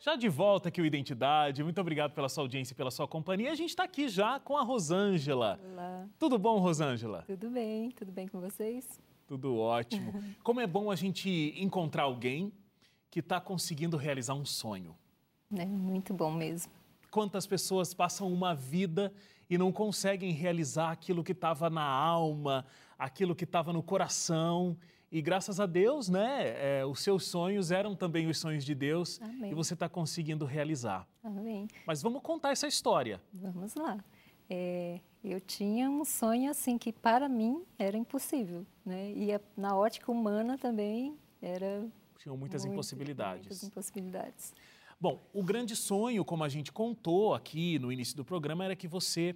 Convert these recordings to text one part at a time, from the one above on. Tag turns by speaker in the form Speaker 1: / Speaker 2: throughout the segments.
Speaker 1: Já de volta aqui o Identidade, muito obrigado pela sua audiência e pela sua companhia. A gente está aqui já com a Rosângela.
Speaker 2: Olá.
Speaker 1: Tudo bom, Rosângela?
Speaker 2: Tudo bem, tudo bem com vocês?
Speaker 1: Tudo ótimo. Como é bom a gente encontrar alguém que está conseguindo realizar um sonho.
Speaker 2: É muito bom mesmo.
Speaker 1: Quantas pessoas passam uma vida e não conseguem realizar aquilo que estava na alma, aquilo que estava no coração. E graças a Deus, né, é, os seus sonhos eram também os sonhos de Deus
Speaker 2: Amém.
Speaker 1: e você está conseguindo realizar.
Speaker 2: Amém.
Speaker 1: Mas vamos contar essa história.
Speaker 2: Vamos lá. É, eu tinha um sonho assim que para mim era impossível, né? E a- na ótica humana também era
Speaker 1: Tinham muitas
Speaker 2: muito-
Speaker 1: impossibilidades.
Speaker 2: Muitas impossibilidades.
Speaker 1: Bom, o grande sonho, como a gente contou aqui no início do programa, era que você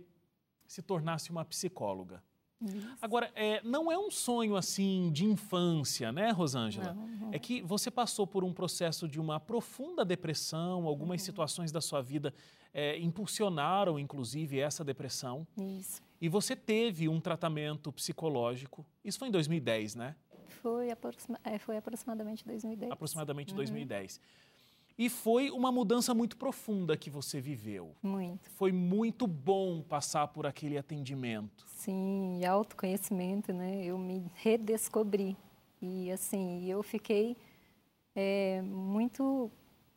Speaker 1: se tornasse uma psicóloga.
Speaker 2: Isso.
Speaker 1: Agora, é, não é um sonho assim de infância, né, Rosângela?
Speaker 2: Não, não.
Speaker 1: É que você passou por um processo de uma profunda depressão, algumas
Speaker 2: Uhum.
Speaker 1: situações da sua vida é, impulsionaram, inclusive, essa depressão.
Speaker 2: Isso.
Speaker 1: E você teve um tratamento psicológico. Isso foi em 2010, né?
Speaker 2: Foi, aproxima- é, foi aproximadamente 2010.
Speaker 1: Aproximadamente 2010. E foi uma mudança muito profunda que você viveu.
Speaker 2: Muito.
Speaker 1: Foi muito bom passar por aquele atendimento.
Speaker 2: Sim, e autoconhecimento, né? Eu me redescobri. E assim, eu fiquei é, muito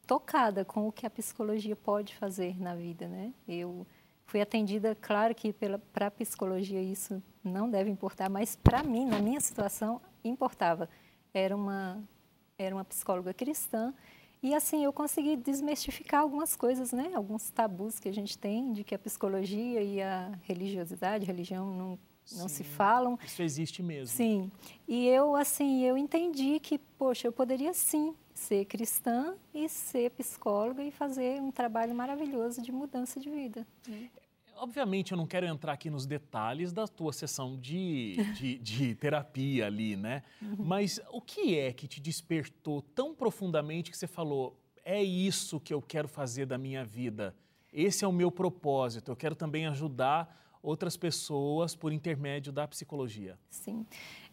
Speaker 2: tocada com o que a psicologia pode fazer na vida, né? Eu fui atendida, claro que para a psicologia isso não deve importar, mas para mim, na minha situação, importava. Era uma, era uma psicóloga cristã e assim eu consegui desmistificar algumas coisas, né? Alguns tabus que a gente tem de que a psicologia e a religiosidade, religião não, não se
Speaker 1: Sim.
Speaker 2: falam.
Speaker 1: Isso existe mesmo.
Speaker 2: Sim. E eu assim, eu entendi que, poxa, eu poderia sim ser cristã e ser psicóloga e fazer um trabalho maravilhoso de mudança de vida.
Speaker 1: Obviamente, eu não quero entrar aqui nos detalhes da tua sessão de, de, de terapia ali, né? Mas o que é que te despertou tão profundamente que você falou: é isso que eu quero fazer da minha vida? Esse é o meu propósito. Eu quero também ajudar outras pessoas por intermédio da psicologia.
Speaker 2: Sim.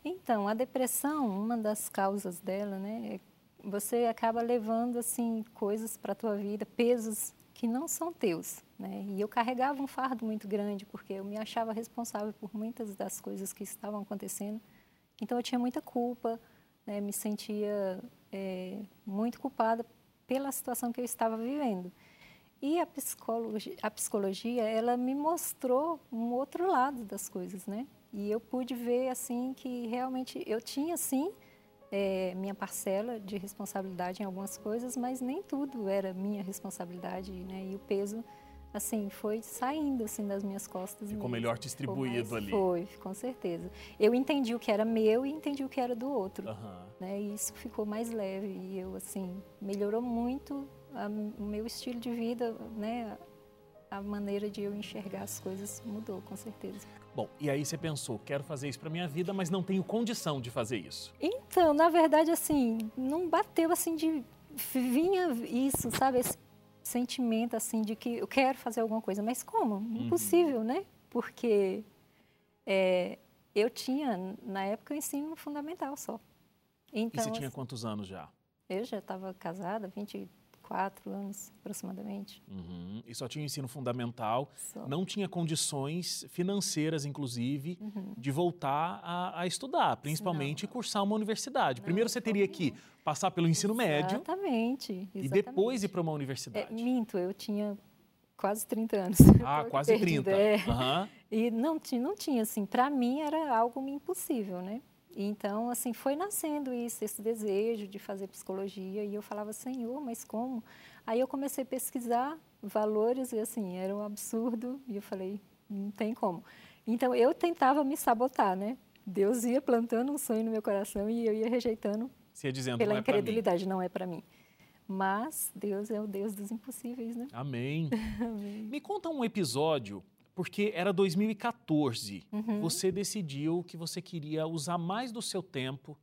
Speaker 2: Então, a depressão, uma das causas dela, né, é você acaba levando assim coisas para a tua vida, pesos que não são teus, né? E eu carregava um fardo muito grande porque eu me achava responsável por muitas das coisas que estavam acontecendo. Então eu tinha muita culpa, né? me sentia é, muito culpada pela situação que eu estava vivendo. E a psicologia, a psicologia, ela me mostrou um outro lado das coisas, né? E eu pude ver assim que realmente eu tinha sim é, minha parcela de responsabilidade em algumas coisas, mas nem tudo era minha responsabilidade, né? E o peso assim foi saindo assim das minhas costas.
Speaker 1: Ficou
Speaker 2: mesmo.
Speaker 1: melhor
Speaker 2: Ficou
Speaker 1: distribuído
Speaker 2: mais-
Speaker 1: ali.
Speaker 2: Foi, com certeza. Eu entendi o que era meu e entendi o que era do outro
Speaker 1: Aham.
Speaker 2: né? E isso ficou mais leve e eu assim melhorou muito a- o meu estilo de vida, né? A maneira de eu enxergar as coisas mudou, com certeza.
Speaker 1: Bom, e aí você pensou: quero fazer isso para minha vida, mas não tenho condição de fazer isso.
Speaker 2: Então, na verdade, assim, não bateu assim de vinha isso, sabe, esse sentimento assim de que eu quero fazer alguma coisa, mas como? Impossível, né? Porque é, eu tinha na época o ensino fundamental só. Então,
Speaker 1: e você tinha
Speaker 2: assim,
Speaker 1: quantos anos já?
Speaker 2: eu já estava casada, 24 anos aproximadamente.
Speaker 1: Uhum. E só tinha ensino fundamental.
Speaker 2: Só.
Speaker 1: não tinha condições financeiras, inclusive,
Speaker 2: Uhum.
Speaker 1: de voltar a, a estudar, principalmente cursar uma universidade.
Speaker 2: Não,
Speaker 1: Primeiro você teria que passar pelo ensino médio
Speaker 2: Exatamente.
Speaker 1: e depois ir
Speaker 2: exatamente.
Speaker 1: para uma
Speaker 2: É,
Speaker 1: universidade.
Speaker 2: minto, eu tinha quase 30 anos.
Speaker 1: ah, quase
Speaker 2: perdida,
Speaker 1: 30.
Speaker 2: é.
Speaker 1: Aham.
Speaker 2: E não tinha, não tinha assim, para mim era algo impossível, né? Então, assim, foi nascendo isso, esse desejo de fazer psicologia, e eu falava, Senhor, mas como? Aí eu comecei a pesquisar valores, e assim, era um absurdo, e eu falei, não tem como. Então, eu tentava me sabotar, né? Deus ia plantando um sonho no meu coração e eu ia rejeitando
Speaker 1: dizendo,
Speaker 2: pela
Speaker 1: não é
Speaker 2: incredulidade, não é para mim. Mas Deus é o Deus dos impossíveis, né?
Speaker 1: Amém.
Speaker 2: Amém.
Speaker 1: Me conta um episódio, porque era 2014.
Speaker 2: Uhum.
Speaker 1: Você decidiu que você queria usar mais do seu tempo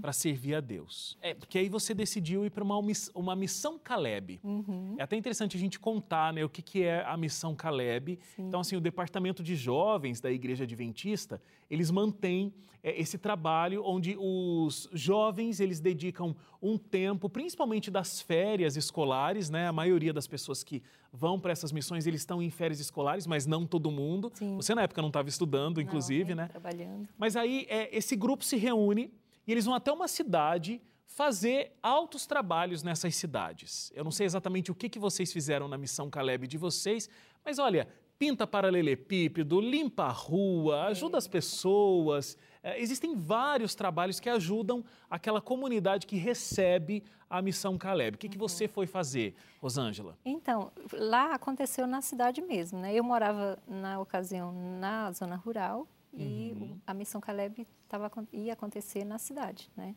Speaker 1: para servir a Deus. É, porque aí você decidiu ir para uma, uma missão Caleb.
Speaker 2: Uhum.
Speaker 1: É até interessante a gente contar né, o que, que é a missão Caleb. Sim. Então, assim, o departamento de jovens da Igreja Adventista, eles mantêm é, esse trabalho onde os jovens, eles dedicam um tempo, principalmente das férias escolares, né? A maioria das pessoas que vão para essas missões, eles estão em férias escolares, mas não todo mundo.
Speaker 2: Sim.
Speaker 1: Você, na época, não estava estudando, inclusive,
Speaker 2: não,
Speaker 1: né?
Speaker 2: trabalhando.
Speaker 1: Mas aí, é, esse grupo se reúne e eles vão até uma cidade fazer altos trabalhos nessas cidades. Eu não sei exatamente o que, que vocês fizeram na missão Caleb de vocês, mas olha, pinta paralelepípedo, limpa a rua, ajuda as pessoas. É, existem vários trabalhos que ajudam aquela comunidade que recebe a missão Caleb. O que, que você foi fazer, Rosângela?
Speaker 2: Então, lá aconteceu na cidade mesmo, né? Eu morava, na ocasião, na zona rural e uhum. a missão Caleb tava, ia acontecer na cidade, né?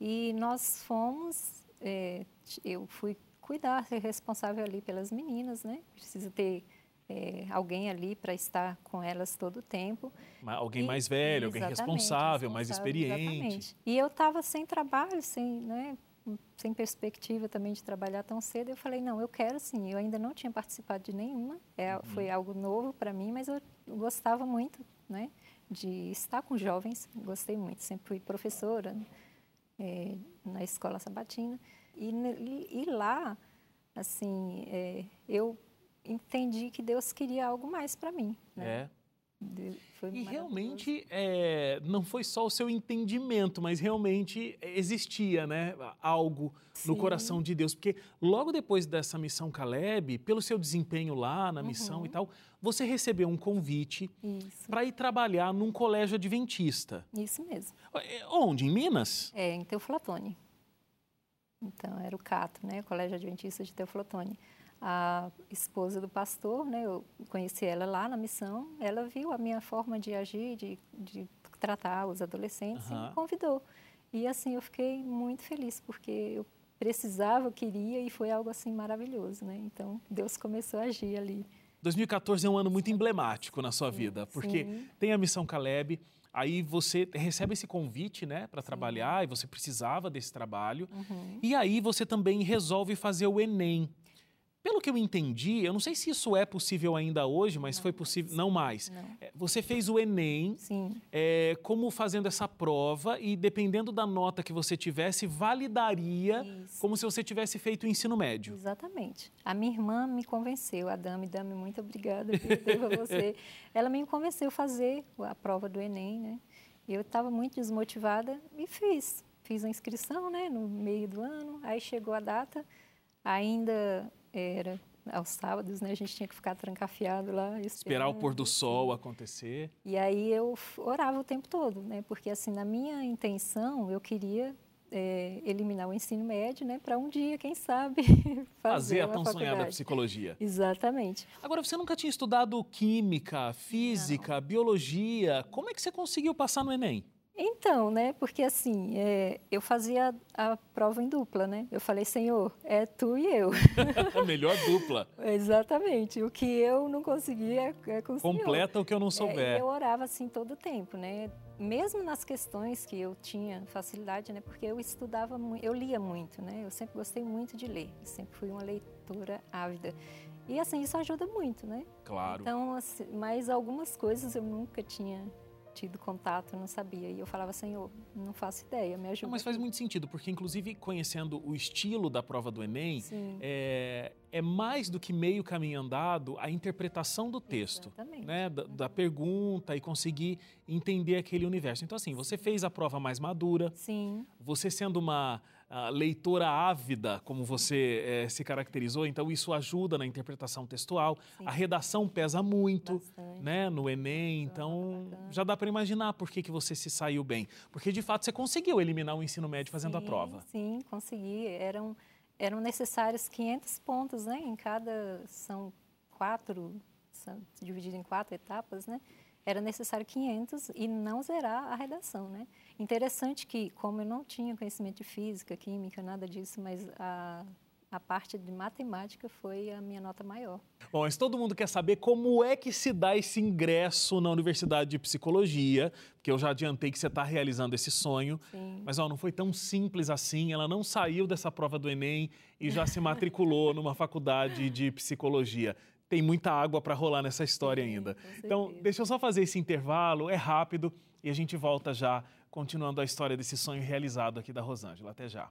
Speaker 2: E nós fomos, é, eu fui cuidar, ser responsável ali pelas meninas, né? Precisa ter é, alguém ali para estar com elas todo o tempo.
Speaker 1: Alguém e, mais velho, alguém responsável, responsável, mais experiente. Exatamente.
Speaker 2: E eu estava sem trabalho, sem, né, sem perspectiva também de trabalhar tão cedo. Eu falei, não, eu quero sim. Eu ainda não tinha participado de nenhuma. É, uhum. Foi algo novo para mim, mas eu gostava muito, né? De estar com jovens, gostei muito, sempre fui professora é, na escola sabatina. E, e, lá, assim, é, eu entendi que Deus queria algo mais para mim. Né?
Speaker 1: É. e realmente é, não foi só o seu entendimento, mas realmente existia né, algo Sim. no coração de Deus. Porque logo depois dessa missão Caleb, pelo seu desempenho lá na missão uhum. e tal, você recebeu um convite para ir trabalhar num colégio adventista.
Speaker 2: Isso mesmo.
Speaker 1: É, onde? Em Minas?
Speaker 2: É, em Teoflotone. Então, era o CATO, né? O Colégio Adventista de Teoflotone a esposa do pastor, né, eu conheci ela lá na missão, ela viu a minha forma de agir, de, de tratar os adolescentes uhum. e me convidou. E assim, eu fiquei muito feliz, porque eu precisava, eu queria e foi algo assim maravilhoso, né? Então, Deus começou a agir ali.
Speaker 1: 2014 é um ano muito emblemático na sua sim, vida, porque sim. tem a missão Caleb, aí você recebe esse convite, né, para trabalhar e você precisava desse trabalho.
Speaker 2: Uhum.
Speaker 1: E aí você também resolve fazer o ENEM. Pelo que eu entendi, eu não sei se isso é possível ainda hoje, mas não, foi possível. Não mais.
Speaker 2: Não.
Speaker 1: É, você fez o Enem é, como fazendo essa prova e, dependendo da nota que você tivesse, validaria isso. como se você tivesse feito o ensino médio.
Speaker 2: Exatamente. A minha irmã me convenceu, a Dami, Dami, muito obrigada, devo a você. Ela me convenceu a fazer a prova do Enem, né? Eu estava muito desmotivada e fiz. Fiz a inscrição, né, no meio do ano. Aí chegou a data, ainda era aos sábados, né? A gente tinha que ficar trancafiado lá.
Speaker 1: Esperar o pôr do sol acontecer.
Speaker 2: E aí eu orava o tempo todo, né? Porque assim, na minha intenção, eu queria é, eliminar o ensino médio, né? Para um dia, quem sabe, fazer,
Speaker 1: fazer a tão
Speaker 2: faculdade.
Speaker 1: sonhada psicologia.
Speaker 2: Exatamente.
Speaker 1: Agora, você nunca tinha estudado química, física, Não. biologia. Como é que você conseguiu passar no Enem?
Speaker 2: Então, né? Porque assim, é, eu fazia a prova em dupla, né? Eu falei, Senhor, é tu e eu.
Speaker 1: a melhor dupla.
Speaker 2: Exatamente. O que eu não conseguia é, é com o
Speaker 1: Completa
Speaker 2: Senhor.
Speaker 1: o que eu não souber.
Speaker 2: É, eu orava assim todo o tempo, né? Mesmo nas questões que eu tinha facilidade, né? Porque eu estudava muito, eu lia muito, né? Eu sempre gostei muito de ler. Eu sempre fui uma leitora ávida. E assim, isso ajuda muito, né?
Speaker 1: Claro.
Speaker 2: Então, assim, mas algumas coisas eu nunca tinha tido contato, não sabia. E eu falava, Senhor, não faço ideia, me ajuda.
Speaker 1: Não, mas faz muito sentido, porque inclusive conhecendo o estilo da prova do Enem, é, é, mais do que meio caminho andado a interpretação do texto,
Speaker 2: Exatamente.
Speaker 1: né? Da, da, pergunta e conseguir entender aquele universo. Então, assim, você fez a prova mais madura.
Speaker 2: Sim.
Speaker 1: Você sendo uma leitora ávida, como você é, se caracterizou, então isso ajuda na interpretação textual. Sim. A redação pesa muito né, no Enem, então já dá para imaginar por que, que você se saiu bem. Porque de fato você conseguiu eliminar o ensino médio fazendo
Speaker 2: sim,
Speaker 1: a prova.
Speaker 2: Sim, consegui. Eram, eram necessários 500 pontos, né? Em cada, são quatro, são dividido em quatro etapas, né? Era necessário 500 e não zerar a redação, né? Interessante que, como eu não tinha conhecimento de física, química, nada disso, mas a, a parte de matemática foi a minha nota maior.
Speaker 1: Bom, mas todo mundo quer saber como é que se dá esse ingresso na Universidade de Psicologia, porque eu já adiantei que você está realizando esse sonho,
Speaker 2: Sim.
Speaker 1: mas ó, não foi tão simples assim, ela não saiu dessa prova do Enem e já se matriculou numa faculdade de Psicologia. Tem muita água para rolar nessa história
Speaker 2: Sim,
Speaker 1: ainda. Então, deixa eu só fazer esse intervalo, é rápido, e a gente volta já, continuando a história desse sonho realizado aqui da Rosângela. Até já.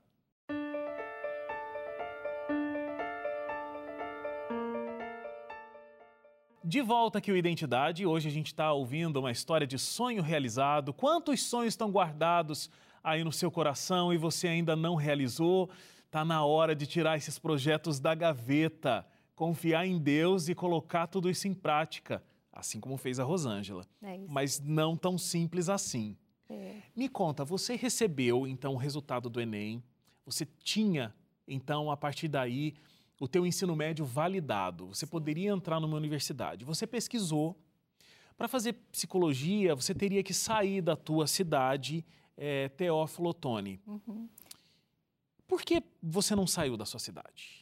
Speaker 1: De volta aqui o Identidade. Hoje a gente está ouvindo uma história de sonho realizado. Quantos sonhos estão guardados aí no seu coração e você ainda não realizou? Está na hora de tirar esses projetos da gaveta, confiar em Deus e colocar tudo isso em prática, assim como fez a Rosângela.
Speaker 2: É.
Speaker 1: Mas não tão simples assim.
Speaker 2: É.
Speaker 1: Me conta, você recebeu então o resultado do Enem? Você tinha então a partir daí o teu ensino médio validado? Você poderia entrar numa universidade? Você pesquisou para fazer psicologia? Você teria que sair da tua cidade, eh, Teófilo Otoni.
Speaker 2: Uhum.
Speaker 1: Por que você não saiu da sua cidade?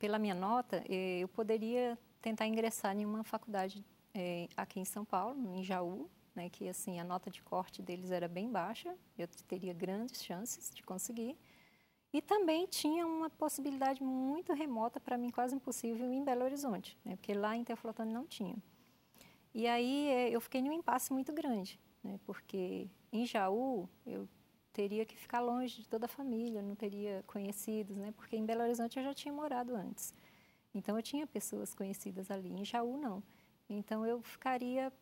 Speaker 2: Pela minha nota, eh, eu poderia tentar ingressar em uma faculdade eh, aqui em São Paulo, em Jaú, né, que assim a nota de corte deles era bem baixa, eu teria grandes chances de conseguir. E também tinha uma possibilidade muito remota, para mim quase impossível, em Belo Horizonte, né, porque lá em Teoflotone não tinha. E aí eh, eu fiquei num impasse muito grande, né, porque em Jaú eu teria que ficar longe de toda a família, não teria conhecidos, né, porque em Belo Horizonte eu já tinha morado antes. Então eu tinha pessoas conhecidas ali, em Jaú não. Então eu ficaria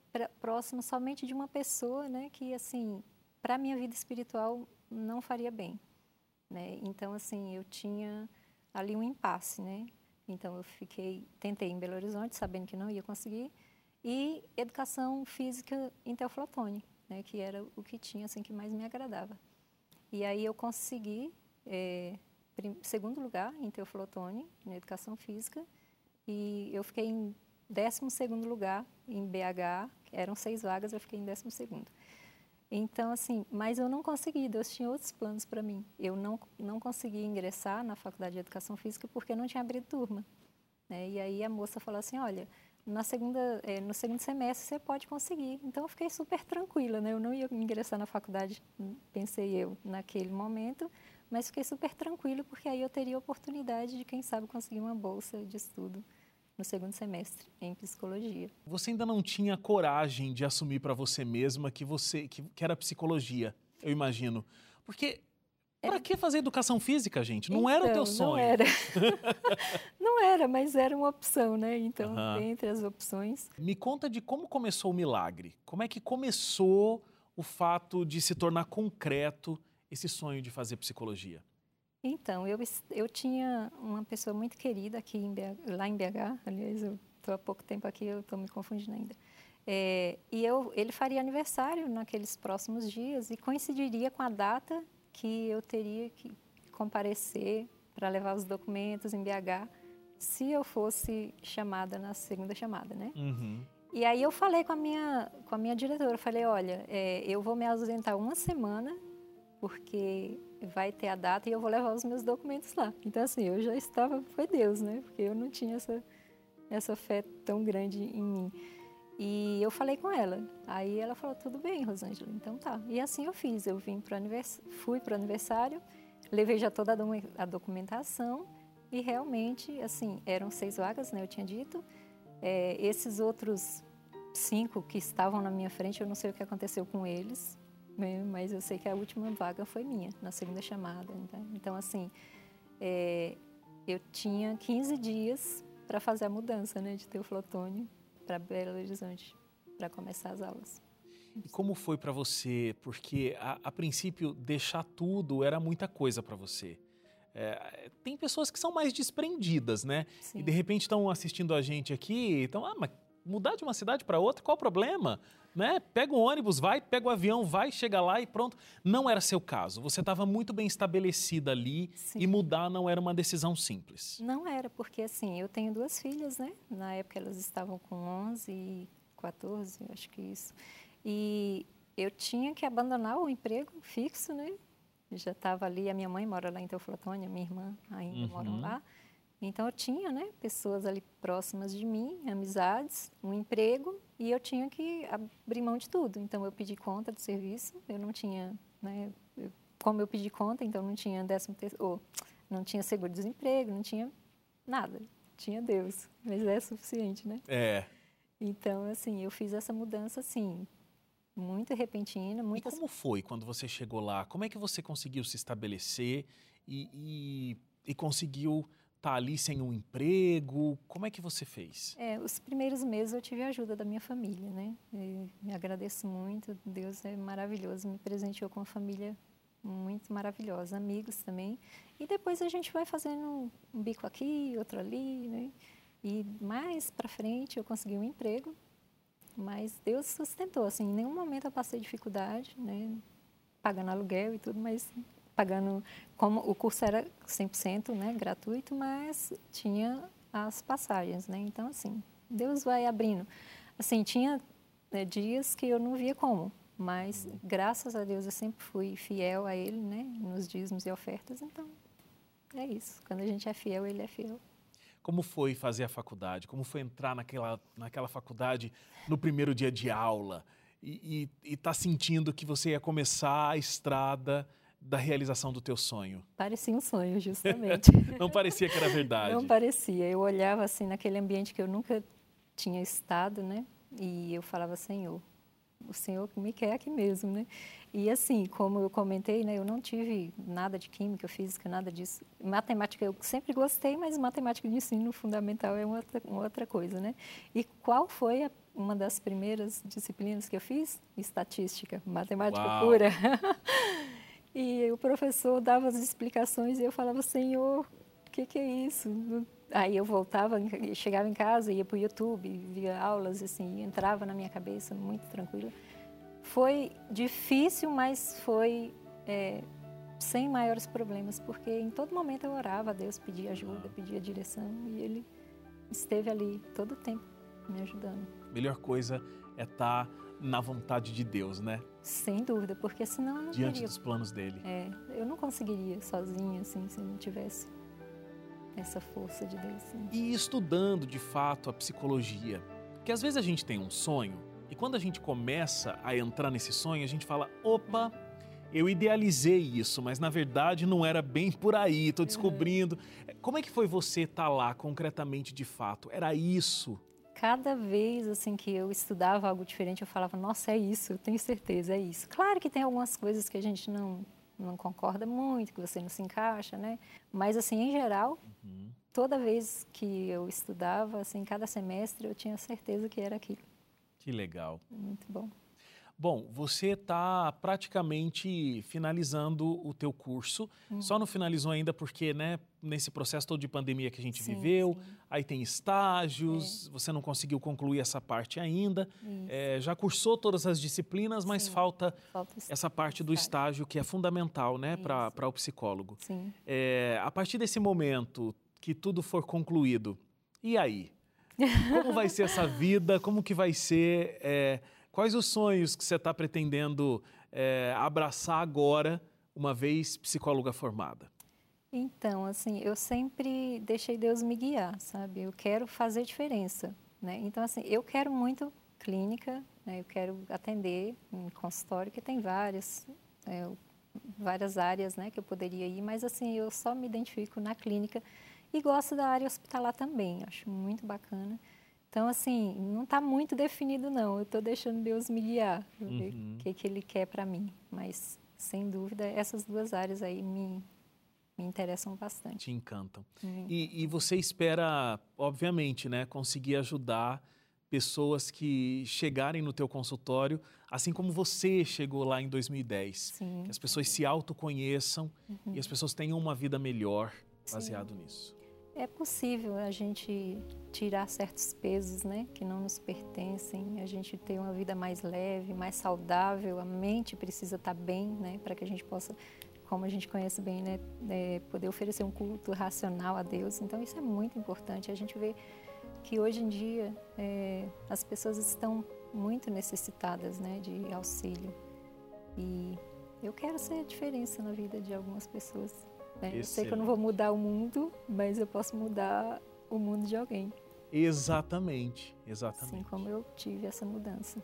Speaker 2: próximo somente de uma pessoa, né, que assim, para minha vida espiritual não faria bem, né? Então assim, eu tinha ali um impasse, né? Então eu fiquei, tentei em Belo Horizonte, sabendo que não ia conseguir, e educação física em Teoflotone, né, que era o que tinha assim que mais me agradava. E aí eu consegui prim- segundo lugar em Teoflotone, na educação física, e eu fiquei em 12 segundo lugar em BH, eram seis vagas, eu fiquei em 12 segundo. Então, assim, mas eu não consegui, Deus tinha outros planos para mim. Eu não, não consegui ingressar na Faculdade de Educação Física porque não tinha abrido turma. Né? E aí a moça falou assim, olha, na segunda, eh, no segundo semestre você pode conseguir. Então eu fiquei super tranquila, né? Eu não ia ingressar na faculdade, pensei eu, naquele momento, mas fiquei super tranquila porque aí eu teria a oportunidade de, quem sabe, conseguir uma bolsa de estudo no segundo semestre em psicologia.
Speaker 1: Você ainda não tinha coragem de assumir para você mesma que você que, que era psicologia, eu imagino. Porque para que fazer educação física, gente? Não era o teu
Speaker 2: Então,
Speaker 1: sonho.
Speaker 2: Não era. não era, mas era uma opção, né? Então,
Speaker 1: Aham.
Speaker 2: dentre as opções,
Speaker 1: Me conta de como começou o milagre. Como é que começou o fato de se tornar concreto esse sonho de fazer psicologia?
Speaker 2: Então, eu, eu tinha uma pessoa muito querida aqui em BH, lá em BH, aliás, eu estou há pouco tempo aqui, eu estou me confundindo ainda. É, e eu, ele faria aniversário naqueles próximos dias e coincidiria com a data que eu teria que comparecer para levar os documentos em BH, se eu fosse chamada na segunda chamada, né?
Speaker 1: Uhum.
Speaker 2: E aí eu falei com a minha, com a minha diretora, falei, olha, é, eu vou me ausentar uma semana, porque vai ter a data e eu vou levar os meus documentos lá. Então, assim, eu já estava, foi Deus, né? Porque eu não tinha essa, essa fé tão grande em mim. E eu falei com ela. Aí ela falou, tudo bem, Rosângela, então tá. E assim eu fiz, eu vim pro anivers... fui para o aniversário, levei já toda a docu- a documentação e realmente, assim, eram seis vagas, né, eu tinha dito. É, esses outros cinco que estavam na minha frente, eu não sei o que aconteceu com eles, né, mas eu sei que a última vaga foi minha, na segunda chamada. Então, então assim, é, eu tinha 15 dias para fazer a mudança né, de Teoflotone para Belo Horizonte, para começar as aulas.
Speaker 1: E como foi para você? Porque a, a princípio deixar tudo era muita coisa para você. É, tem pessoas que são mais desprendidas, né?
Speaker 2: Sim.
Speaker 1: E de repente estão assistindo a gente aqui, então, ah, mas mudar de uma cidade para outra, qual o problema? Né? Pega o ônibus, vai, pega o avião, vai, chega lá e pronto. Não era seu caso. Você estava muito bem estabelecida ali
Speaker 2: Sim.
Speaker 1: e mudar não era uma decisão simples.
Speaker 2: Não era, porque assim, eu tenho duas filhas, né? Na época elas estavam com 11 e 14, eu acho que isso. E eu tinha que abandonar o emprego fixo, né? Já estava ali, a minha mãe mora lá em Teoflotone, a minha irmã ainda
Speaker 1: Uhum.
Speaker 2: moram lá. Então eu tinha, né, pessoas ali próximas de mim, amizades, um emprego e eu tinha que abrir mão de tudo. Então eu pedi conta do serviço, eu não tinha, né, eu, como eu pedi conta, então não tinha décimo terceiro, não tinha seguro-desemprego, não tinha nada. Tinha Deus, mas é suficiente, né?
Speaker 1: É.
Speaker 2: Então, assim, eu fiz essa mudança, assim, muito repentina. Muitas...
Speaker 1: E como foi quando você chegou lá? Como é que você conseguiu se estabelecer e, e, e conseguiu tá ali sem um emprego? Como é que você fez?
Speaker 2: É, os primeiros meses eu tive a ajuda da minha família, né? Eu me agradeço muito, Deus é maravilhoso, me presenteou com uma família muito maravilhosa, amigos também. E depois a gente vai fazendo um bico aqui, outro ali, né? E mais para frente eu consegui um emprego, mas Deus sustentou, assim, em nenhum momento eu passei dificuldade, né? Pagando aluguel e tudo, mas pagando como o curso era 100%, né, gratuito, mas tinha as passagens, né? Então assim, Deus vai abrindo. Assim, tinha né, dias que eu não via como, mas graças a Deus eu sempre fui fiel a Ele, né, nos dízimos e ofertas. Então é isso. Quando a gente é fiel, Ele é fiel.
Speaker 1: Como foi fazer a faculdade? Como foi entrar naquela, naquela faculdade no primeiro dia de aula e estar tá sentindo que você ia começar a estrada da realização do teu sonho?
Speaker 2: Parecia um sonho, justamente.
Speaker 1: Não parecia que era verdade.
Speaker 2: Não parecia. Eu olhava assim naquele ambiente que eu nunca tinha estado, né? E eu falava, Senhor, o Senhor me quer aqui mesmo, né? E assim, como eu comentei, né, eu não tive nada de química, física, nada disso. Matemática eu sempre gostei, mas matemática de ensino fundamental é uma outra, uma outra coisa, né? E qual foi a, uma das primeiras disciplinas que eu fiz? Estatística, matemática
Speaker 1: Uau.
Speaker 2: pura. e o professor dava as explicações e eu falava, Senhor, o que, que é isso? Aí eu voltava, chegava em casa, ia para o YouTube, via aulas, assim, entrava na minha cabeça muito tranquila. Foi difícil, mas foi é, sem maiores problemas, porque em todo momento eu orava a Deus, pedia ajuda, pedia direção e Ele esteve ali todo o tempo me ajudando.
Speaker 1: Melhor coisa é estar tá na vontade de Deus, né?
Speaker 2: Sem dúvida, porque senão eu não
Speaker 1: Diante
Speaker 2: teria...
Speaker 1: dos planos dele.
Speaker 2: É, eu não conseguiria sozinha, assim, se não tivesse essa força de Deus. Sim.
Speaker 1: E estudando de fato a psicologia, que às vezes a gente tem um sonho e quando a gente começa a entrar nesse sonho, a gente fala: opa, eu idealizei isso, mas na verdade não era bem por aí, estou descobrindo. Como é que foi você estar tá lá concretamente de fato? Era isso?
Speaker 2: Cada vez assim que eu estudava algo diferente, eu falava: nossa, é isso, eu tenho certeza, é isso. Claro que tem algumas coisas que a gente não não concorda muito, que você não se encaixa, né? Mas assim, em geral, uhum. toda vez que eu estudava, assim, cada semestre eu tinha certeza que era aquilo.
Speaker 1: Que legal.
Speaker 2: Muito bom.
Speaker 1: Bom, você está praticamente finalizando o teu curso. Uhum. Só não finalizou ainda porque, né, nesse processo todo de pandemia que a gente sim, viveu, sim. aí tem estágios, é. você não conseguiu concluir essa parte ainda. É, já cursou todas as disciplinas, mas sim. falta, falta essa parte do estágio que é fundamental, né, para o psicólogo.
Speaker 2: Sim.
Speaker 1: É, a partir desse momento que tudo for concluído, e aí? Como vai ser essa vida? Como que vai ser é, Quais os sonhos que você está pretendendo é, abraçar agora, uma vez psicóloga formada?
Speaker 2: Então, assim, eu sempre deixei Deus me guiar, sabe? Eu quero fazer diferença, né? Então, assim, eu quero muito clínica, né? eu quero atender em consultório, que tem várias, é, várias áreas, né, que eu poderia ir, mas, assim, eu só me identifico na clínica e gosto da área hospitalar também, acho muito bacana. Então, assim, não está muito definido, não. Eu estou deixando Deus me guiar, uhum. ver o que, que Ele quer para mim. Mas, sem dúvida, essas duas áreas aí me, me interessam bastante.
Speaker 1: Te encantam. Uhum. E, e, você espera, obviamente, né, conseguir ajudar pessoas que chegarem no teu consultório, assim como você chegou lá em 2010.
Speaker 2: Sim.
Speaker 1: Que as pessoas se autoconheçam uhum. e as pessoas tenham uma vida melhor baseado Sim. nisso.
Speaker 2: É possível a gente tirar certos pesos, né, que não nos pertencem, a gente ter uma vida mais leve, mais saudável, a mente precisa estar bem, né, para que a gente possa, como a gente conhece bem, né, é, poder oferecer um culto racional a Deus. Então isso é muito importante. A gente vê que hoje em dia é, as pessoas estão muito necessitadas, né, de auxílio e eu quero ser a diferença na vida de algumas pessoas Né? Eu sei que eu não vou mudar o mundo, mas eu posso mudar o mundo de alguém.
Speaker 1: Exatamente, exatamente.
Speaker 2: Assim como eu tive essa mudança.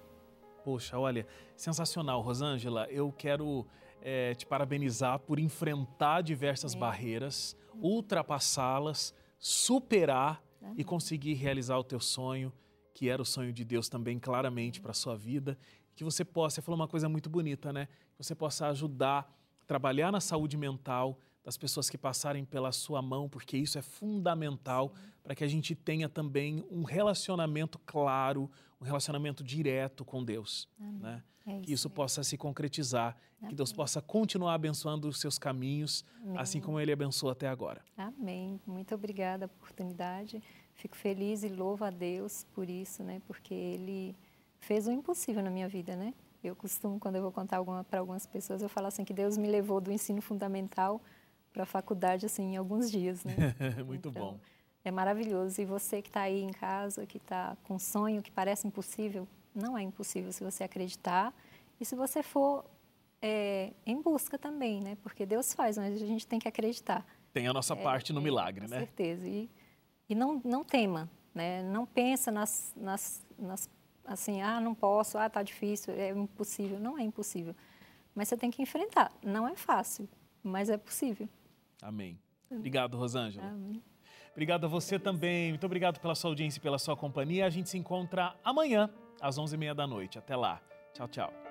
Speaker 1: Poxa, olha, sensacional, Rosângela. Eu quero é, te parabenizar por enfrentar diversas é. barreiras, ultrapassá-las, superar e conseguir realizar o teu sonho, que era o sonho de Deus também claramente para a sua vida. Que você possa, você falou uma coisa muito bonita, né? Que você possa ajudar, trabalhar na saúde mental, das pessoas que passarem pela sua mão, porque isso é fundamental para que a gente tenha também um relacionamento claro, um relacionamento direto com Deus. Né? É isso que isso possa se concretizar, Amém. que Deus possa continuar abençoando os seus caminhos, Amém. assim como Ele abençoou até agora.
Speaker 2: Amém. Muito obrigada pela oportunidade. Fico feliz e louvo a Deus por isso, né? Porque Ele fez o impossível na minha vida, né? Eu costumo, quando eu vou contar alguma, para algumas pessoas, eu falo assim que Deus me levou do ensino fundamental para a faculdade assim em alguns dias, né?
Speaker 1: Muito então, bom.
Speaker 2: É maravilhoso. E você que está aí em casa, que está com um sonho que parece impossível, não é impossível se você acreditar e se você for é, em busca também, né? Porque Deus faz, mas a gente tem que acreditar.
Speaker 1: Tem a nossa é, parte no milagre,
Speaker 2: com
Speaker 1: né?
Speaker 2: Com certeza. E, e não, não tema, né? Não pensa nas, nas, nas, assim, ah, não posso, ah, tá difícil, é impossível. Não é impossível. Mas você tem que enfrentar. Não é fácil, mas é possível.
Speaker 1: Amém. Obrigado, Rosângela.
Speaker 2: Amém.
Speaker 1: Obrigado a você também. Muito obrigado pela sua audiência e pela sua companhia. A gente se encontra amanhã, às 11h30 da noite. Até lá. Tchau, tchau.